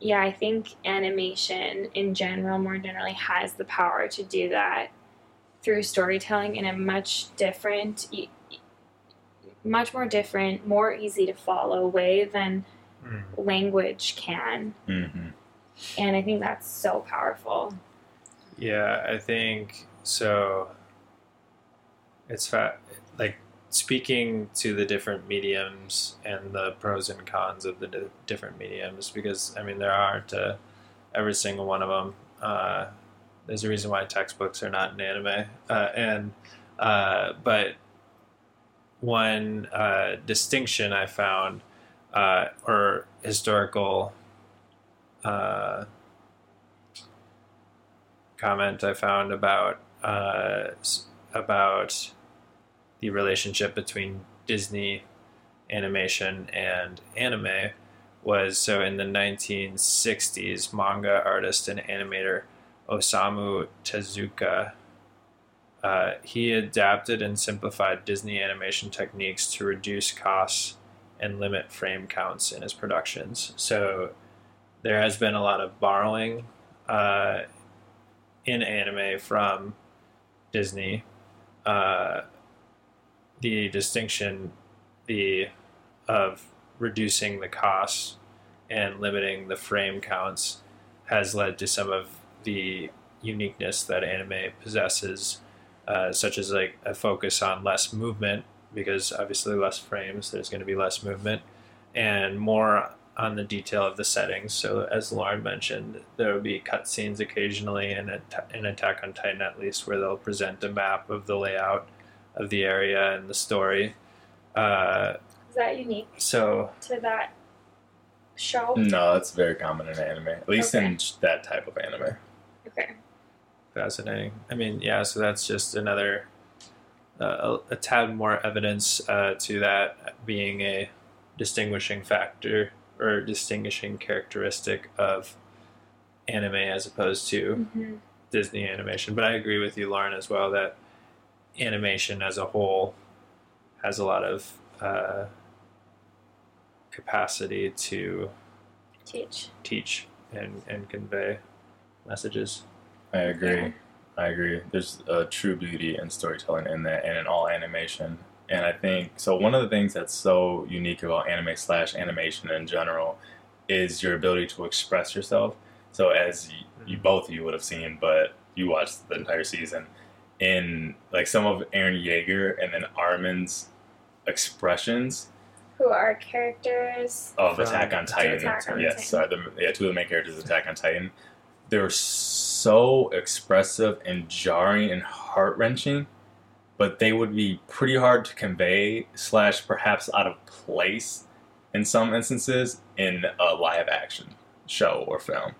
yeah, I think animation in general, more generally, has the power to do that through storytelling in a much different, much more different, more easy to follow way than Mm. language can. hmm And I think that's so powerful. Yeah, I think so. It's fa- like speaking to the different mediums and the pros and cons of the di- different mediums because I mean there are to every single one of them. Uh, there's a reason why textbooks are not in anime, uh, and uh, but one uh, distinction I found uh, or historical. Uh, comment I found about uh, about the relationship between Disney animation and anime was so in the 1960s manga artist and animator Osamu Tezuka uh, he adapted and simplified Disney animation techniques to reduce costs and limit frame counts in his productions. So there has been a lot of borrowing uh, in anime from Disney. Uh, the distinction the of reducing the costs and limiting the frame counts has led to some of the uniqueness that anime possesses, uh, such as like a focus on less movement because obviously less frames, there's going to be less movement, and more on the detail of the settings. So, as Lauren mentioned, there will be cutscenes occasionally in, At- in Attack on Titan, at least, where they'll present a map of the layout of the area and the story. Uh, Is that unique so, to that show? No, that's very common in anime, at least in that type of anime. Okay. Fascinating. I mean, yeah, so that's just another, uh, a, a tad more evidence uh, to that being a distinguishing factor or distinguishing characteristic of anime as opposed to hmm Disney animation. But I agree with you, Lauren, as well, that animation as a whole has a lot of uh, capacity to Teach. teach and, and convey messages. I agree. Yeah. I agree. There's a true beauty in storytelling in that and in all animation. And I think so. One of the things that's so unique about anime slash animation in general is your ability to express yourself. So as you, you both of you would have seen, but you watched the entire season, in like some of Eren Yeager and then Armin's expressions Who are characters? of Attack on Titan. Attack on yes, Titan. sorry, the, yeah, two of the main characters of Attack on Titan. They're so expressive and jarring and heart wrenching, but they would be pretty hard to convey slash perhaps out of place in some instances in a live action show or film,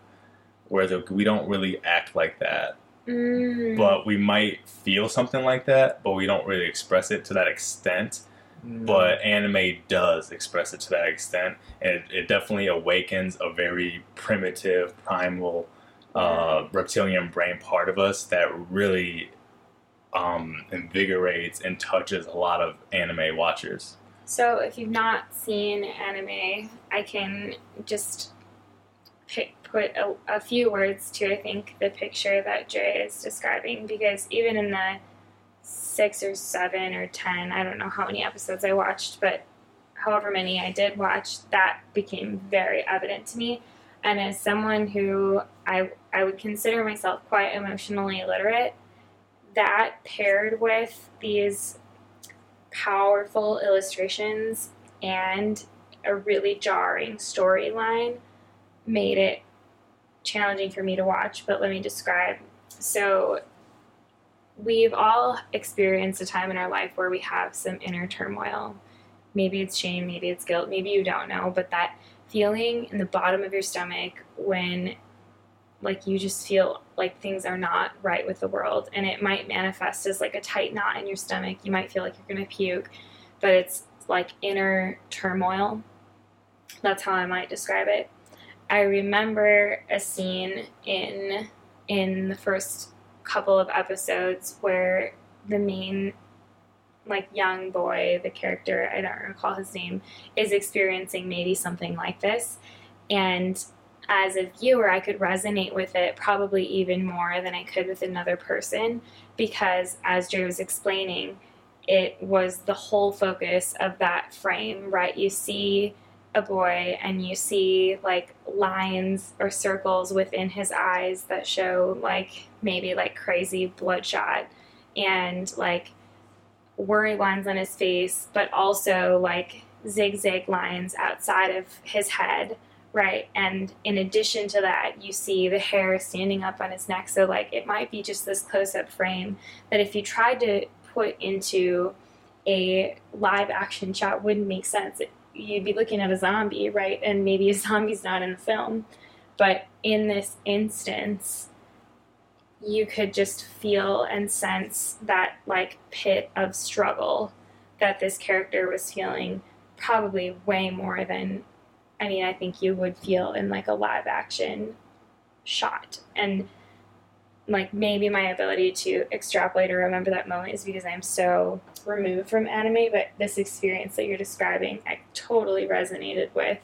where the, we don't really act like that Mm. but we might feel something like that, but we don't really express it to that extent. But anime does express it to that extent, and it, it definitely awakens a very primitive, primal, uh, reptilian brain part of us that really um, invigorates and touches a lot of anime watchers. So, if you've not seen anime, I can just pick, put a, a few words to, I think, the picture that Jay is describing because even in the six or seven or ten, I don't know how many episodes I watched, but however many I did watch, that became very evident to me. And as someone who I, I would consider myself quite emotionally literate, that paired with these powerful illustrations and a really jarring storyline made it challenging for me to watch. But let me describe. So, we've all experienced a time in our life where we have some inner turmoil. Maybe it's shame, maybe it's guilt, maybe you don't know, but that feeling in the bottom of your stomach when like you just feel like things are not right with the world. And it might manifest as like a tight knot in your stomach. You might feel like you're going to puke but it's like inner turmoil. That's how i might describe it. I remember a scene in in the first couple of episodes where the main like young boy the character i don't recall his name is experiencing maybe something like this and as a viewer, I could resonate with it probably even more than I could with another person because, as Jay was explaining, it was the whole focus of that frame, right? You see a boy and you see like lines or circles within his eyes that show like maybe like crazy bloodshot and like worry lines on his face, but also like zigzag lines outside of his head Right. And in addition to that, you see the hair standing up on his neck. So, like, it might be just this close up frame that if you tried to put into a live action shot, wouldn't make sense. You'd be looking at a zombie, right? And maybe a zombie's not in the film. But in this instance, you could just feel and sense that, like, pit of struggle that this character was feeling probably way more than I mean, I think you would feel in like a live action shot. And like maybe my ability to extrapolate or remember that moment is because I'm so removed from anime, but this experience that you're describing, I totally resonated with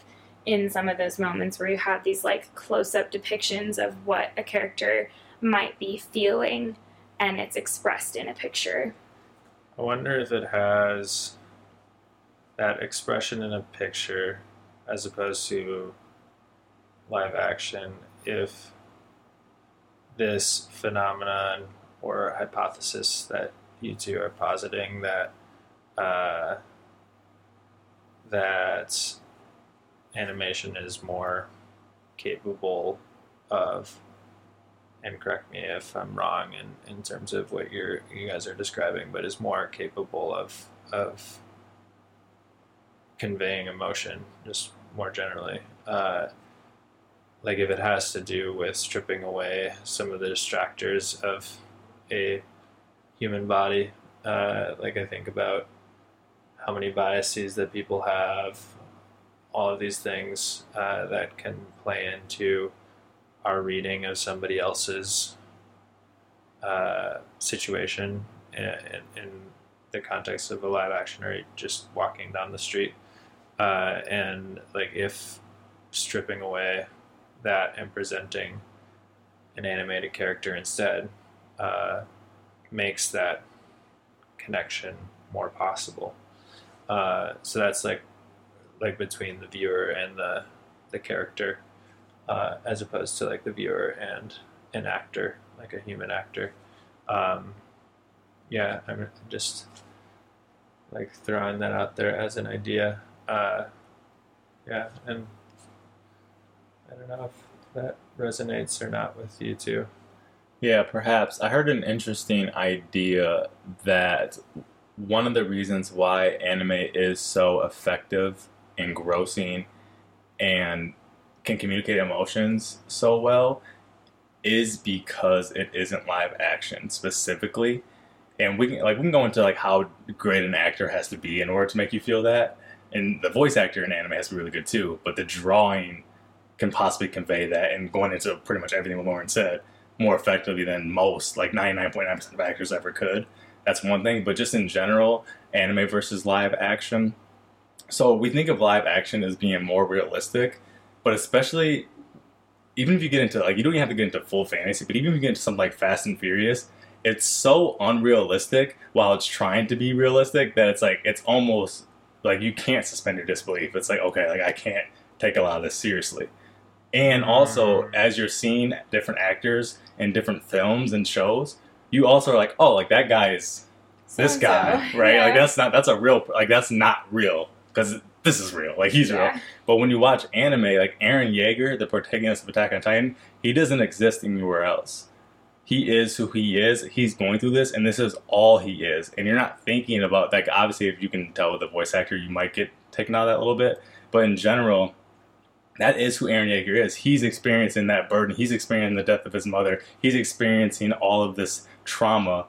in some of those moments where you have these like close up depictions of what a character might be feeling and it's expressed in a picture. I wonder if it has that expression in a picture as opposed to live action if this phenomenon or hypothesis that you two are positing that uh, that animation is more capable of and correct me if I'm wrong in, in terms of what you're you guys are describing, but is more capable of of conveying emotion just more generally. Uh, like if it has to do with stripping away some of the distractors of a human body, uh, like I think about how many biases that people have, all of these things uh, that can play into our reading of somebody else's uh, situation in, in, in, the context of a live action or just walking down the street. Uh, and like if stripping away that and presenting an animated character instead uh, makes that connection more possible. Uh, so that's like like between the viewer and the the character, uh, as opposed to like the viewer and an actor, like a human actor. Um, yeah, I'm just like throwing that out there as an idea uh, yeah, and I don't know if that resonates or not with you too. Yeah, perhaps. I heard an interesting idea that one of the reasons why anime is so effective, engrossing, and can communicate emotions so well is because it isn't live action specifically. And we can like we can go into like how great an actor has to be in order to make you feel that. And the voice actor in anime has to be really good too, but the drawing can possibly convey that and going into pretty much everything Lauren said more effectively than most, like 99.9% of actors ever could. That's one thing, but just in general, anime versus live action. So we think of live action as being more realistic, but especially even if you get into like you don't even have to get into full fantasy, but even if you get into something like Fast and Furious, it's so unrealistic while it's trying to be realistic that it's like it's almost like you can't suspend your disbelief. It's like okay, like I can't take a lot of this seriously. And also, Mm. as you're seeing different actors in different films and shows, you also are like, oh, like that guy is this guy, right? Yeah. Like that's not that's a real like that's not real because this is real. Like he's real. But when you watch anime, like Eren Yeager, the protagonist of Attack on Titan, he doesn't exist anywhere else. He is who he is. He's going through this, and this is all he is. And you're not thinking about like obviously, if you can tell with the voice actor, you might get taken out of that a little bit. But in general, that is who Eren Yeager is. He's experiencing that burden. He's experiencing the death of his mother. He's experiencing all of this trauma,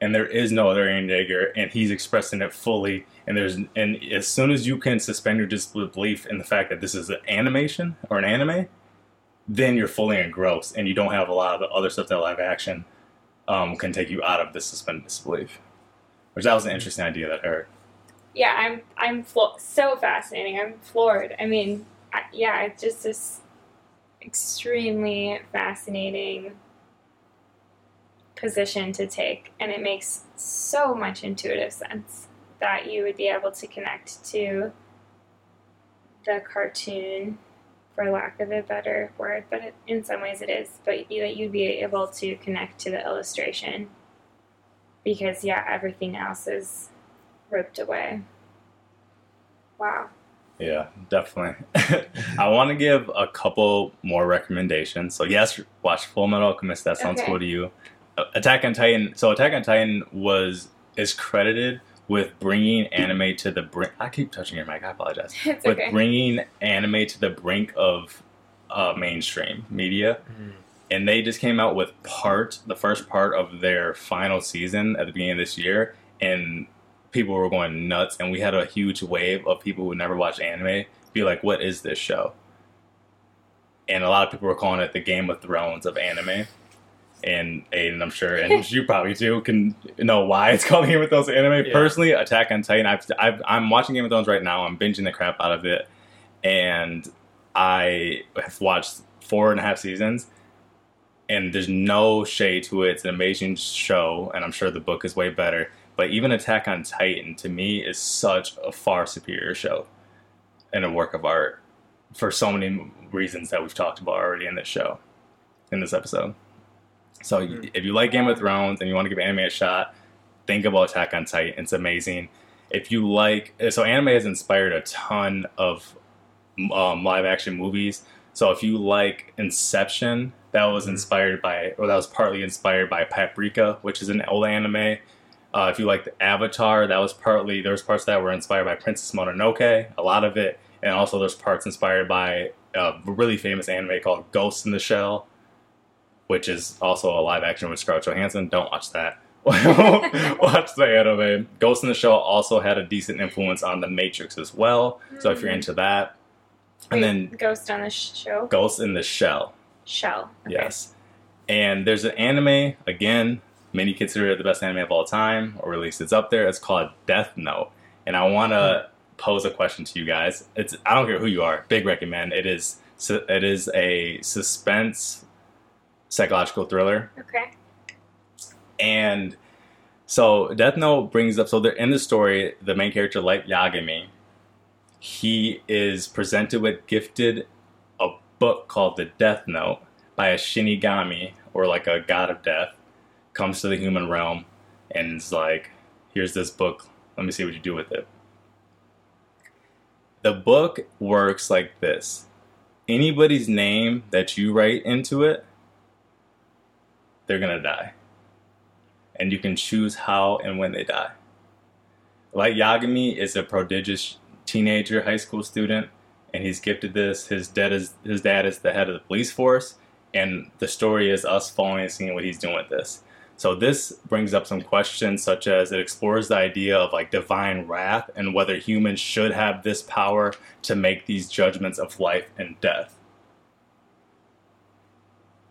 and there is no other Eren Yeager, and he's expressing it fully. And there's and as soon as you can suspend your disbelief in the fact that this is an animation or an anime, then you're fully engrossed, and you don't have a lot of the other stuff that live action um, can take you out of this suspended disbelief. Which that was an interesting idea that heard. Yeah, I'm I'm flo- so fascinating. I'm floored. I mean, I, yeah, it's just this extremely fascinating position to take, and it makes so much intuitive sense that you would be able to connect to the cartoon, for lack of a better word, but it, in some ways it is. But you, that you'd be able to connect to the illustration because yeah, everything else is ripped away. Wow. Yeah, definitely. I want to give a couple more recommendations. So yes, watch Full Metal Alchemist. That sounds Okay. cool to you. Attack on Titan. So Attack on Titan was is credited with bringing anime to the brink. I keep touching your mic. I apologize. It's With okay. bringing anime to the brink of uh, mainstream media, Mm. and they just came out with part the first part of their final season at the beginning of this year, and people were going nuts, and we had a huge wave of people who never watched anime be like, "What is this show?" And a lot of people were calling it the Game of Thrones of anime. And Aiden, I'm sure, and you probably too, can know why it's called Game of Thrones anime. Yeah. Personally, Attack on Titan, I've, I've, I'm watching Game of Thrones right now. I'm binging the crap out of it, and I have watched four and a half seasons. And there's no shade to it. It's an amazing show, and I'm sure the book is way better. But even Attack on Titan, to me, is such a far superior show and a work of art for so many reasons that we've talked about already in this show, in this episode. So Mhm. if you like Game of Thrones and you want to give anime a shot, think about Attack on Titan. It's amazing. If you like, so anime has inspired a ton of um, live action movies. So if you like Inception, that was Mhm. inspired by, or that was partly inspired by Paprika, which is an old anime. Uh, if you like the Avatar, that was partly there was parts that were inspired by Princess Mononoke, a lot of it, and also there's parts inspired by a really famous anime called Ghost in the Shell, which is also a live action with Scarlett Johansson. Don't watch that. watch the anime. Ghost in the Shell also had a decent influence on The Matrix as well. So if you're Mhm. into that, and Wait, then Ghost on the show. Ghost in the Shell. Shell. Okay. Yes. And there's an anime, again, many consider it the best anime of all time, or at least it's up there. It's called Death Note. And I want to pose a question to you guys. It's I don't care who you are, big recommend. It is it is a suspense psychological thriller. Okay. And so Death Note brings up so they're in the story, the main character Light Yagami, he is presented with gifted a book called the Death Note by a Shinigami or like a god of death, comes to the human realm and is like, here's this book, let me see what you do with it. The book works like this. Anybody's name that you write into it, they're gonna die and you can choose how and when they die. Light Yagami is a prodigious teenager, high school student, and he's gifted this. His dad is his dad is the head of the police force, and the story is us following and seeing what he's doing with this. So this brings up some questions such as it explores the idea of like divine wrath and whether humans should have this power to make these judgments of life and death.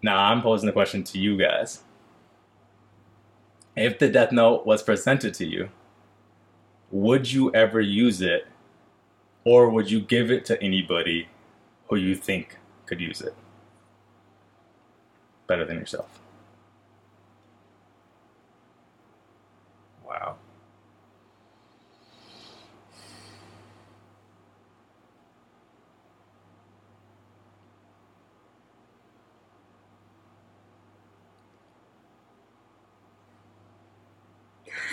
Now I'm posing the question to you guys. If the death note was presented to you, would you ever use it or would you give it to anybody who you think could use it better than yourself? Wow.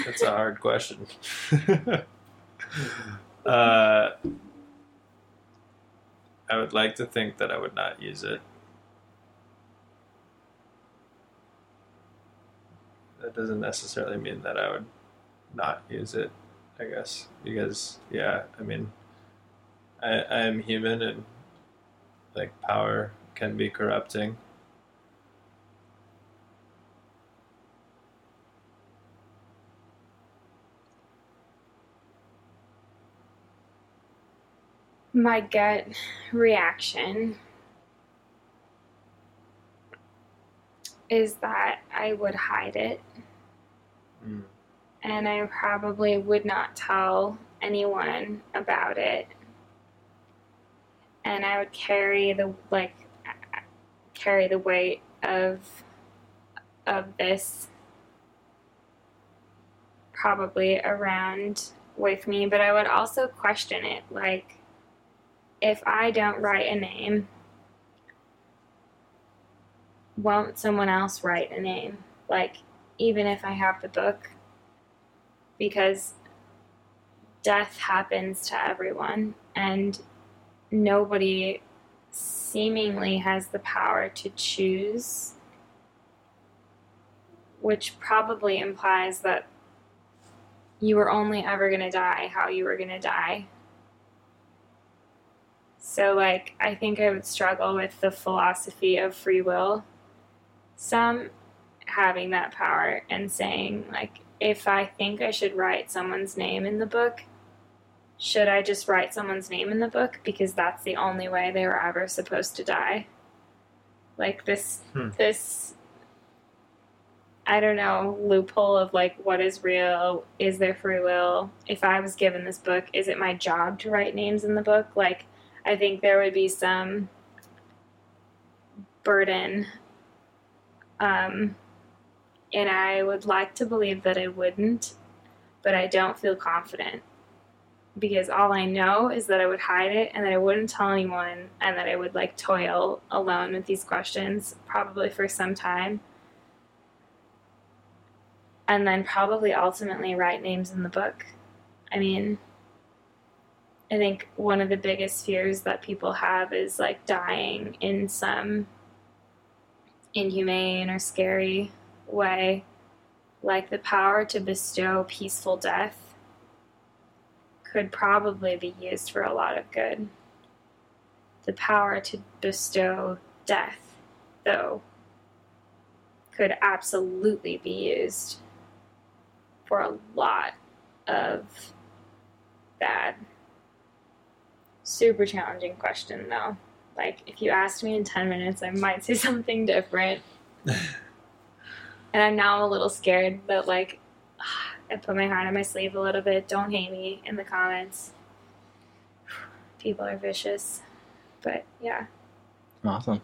That's a hard question. uh, I would like to think that I would not use it. That doesn't necessarily mean that I would not use it, I guess. Because, yeah, I mean, I, I am human and, like, power can be corrupting. My gut reaction is that I would hide it Mm. and I probably would not tell anyone about it. And I would carry the like carry the weight of of this probably around with me, but I would also question it like if I don't write a name, won't someone else write a name? Like even if I have the book because death happens to everyone and nobody seemingly has the power to choose which probably implies that you were only ever going to die how you were going to die so like i think i would struggle with the philosophy of free will some having that power and saying like if I think I should write someone's name in the book, should I just write someone's name in the book because that's the only way they were ever supposed to die? Like this Hmm. this I don't know, loophole of like what is real, is there free will? If I was given this book, is it my job to write names in the book? Like I think there would be some burden um and I would like to believe that I wouldn't, but I don't feel confident because all I know is that I would hide it and that I wouldn't tell anyone and that I would like toil alone with these questions probably for some time. And then probably ultimately write names in the book. I mean, I think one of the biggest fears that people have is like dying in some inhumane or scary way, like the power to bestow peaceful death, could probably be used for a lot of good. The power to bestow death, though, could absolutely be used for a lot of bad. Super challenging question, though. Like, if you asked me in 10 minutes, I might say something different. And I'm now a little scared but like I put my heart on my sleeve a little bit. Don't hate me in the comments. People are vicious. But yeah. Awesome.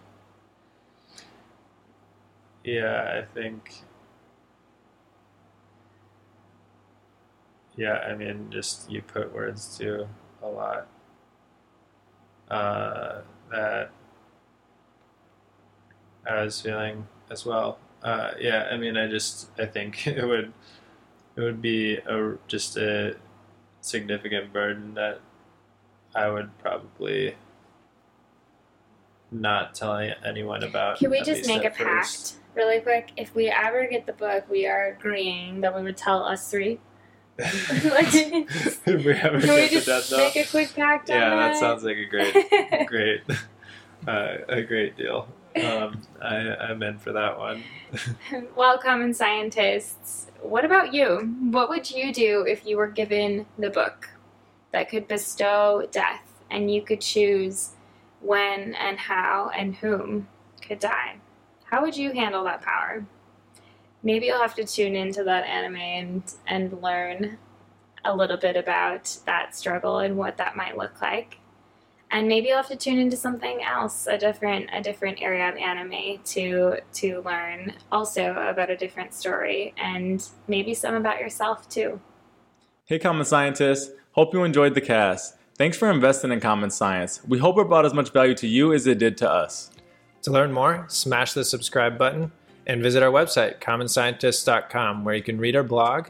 Yeah, I think. Yeah, I mean, just you put words to a lot uh, that I was feeling as well. Uh, yeah, I mean, I just I think it would it would be a just a significant burden that I would probably not tell anyone about. Can we just make a first. pact really quick? If we ever get the book, we are agreeing that we would tell us three. Like- if we ever Can we the death just note. make a quick pact Yeah, that? that sounds like a great, great, uh, a great deal. Um, I, I'm in for that one. well, common scientists, what about you? What would you do if you were given the book that could bestow death and you could choose when and how and whom could die? How would you handle that power? Maybe you'll have to tune into that anime and, and learn a little bit about that struggle and what that might look like. And maybe you'll have to tune into something else a different a different area of anime to to learn also about a different story and maybe some about yourself too. Hey common scientists. Hope you enjoyed the cast. Thanks for investing in common science. We hope it brought as much value to you as it did to us. To learn more smash the subscribe button and visit our website commonscientists.com where you can read our blog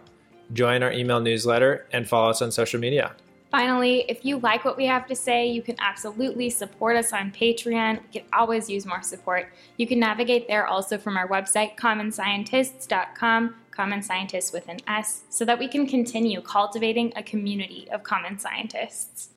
join our email newsletter and follow us on social media Finally, if you like what we have to say, you can absolutely support us on Patreon. We can always use more support. You can navigate there also from our website, commonscientists.com, common scientists with an S, so that we can continue cultivating a community of common scientists.